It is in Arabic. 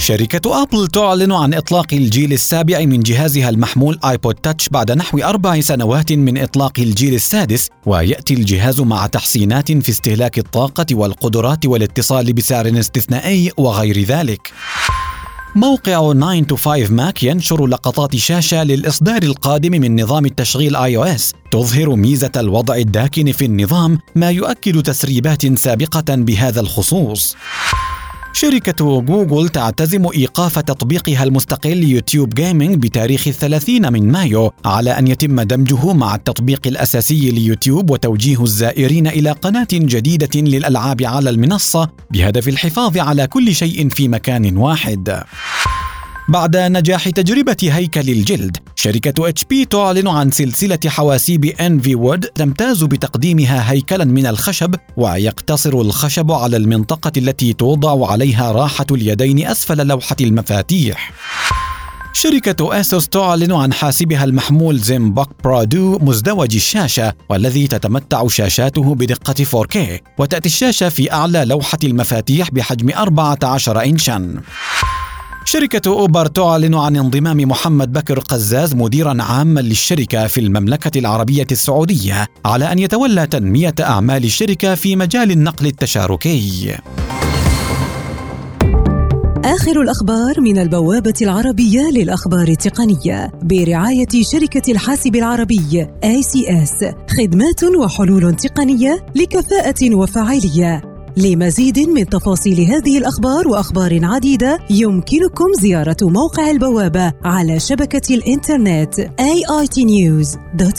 شركة أبل تعلن عن إطلاق الجيل السابع من جهازها المحمول آيبود تاتش بعد نحو أربع سنوات من إطلاق الجيل السادس ويأتي الجهاز مع تحسينات في استهلاك الطاقة والقدرات والاتصال بسعر استثنائي وغير ذلك. موقع 9 to 5 Mac ينشر لقطات شاشة للإصدار القادم من نظام التشغيل iOS. تظهر ميزة الوضع الداكن في النظام ما يؤكد تسريبات سابقة بهذا الخصوص. شركة جوجل تعتزم إيقاف تطبيقها المستقل YouTube Gaming بتاريخ الثلاثين من مايو على أن يتم دمجه مع التطبيق الأساسي ليوتيوب وتوجيه الزائرين إلى قناة جديدة للألعاب على المنصة بهدف الحفاظ على كل شيء في مكان واحد. بعد نجاح تجربة هيكل الجلد شركة HP تعلن عن سلسلة حواسيب Envy Wood تمتاز بتقديمها هيكلا من الخشب ويقتصر الخشب على المنطقة التي توضع عليها راحة اليدين أسفل لوحة المفاتيح. شركة ASUS تعلن عن حاسبها المحمول ZenBook Pro Duo مزدوج الشاشة والذي تتمتع شاشاته بدقة 4K وتأتي الشاشة في أعلى لوحة المفاتيح بحجم 14 إنشا. شركة أوبر تعلن عن انضمام محمد بكر قزاز مديرا عاما للشركة في المملكة العربية السعودية على أن يتولى تنمية أعمال الشركة في مجال النقل التشاركي. آخر الأخبار من البوابة العربية للأخبار التقنية برعاية شركة الحاسب العربي ACS خدمات وحلول تقنية لكفاءة وفاعلية لمزيد من تفاصيل هذه الأخبار وأخبار عديدة يمكنكم زيارة موقع البوابة على شبكة الإنترنت aitnews.com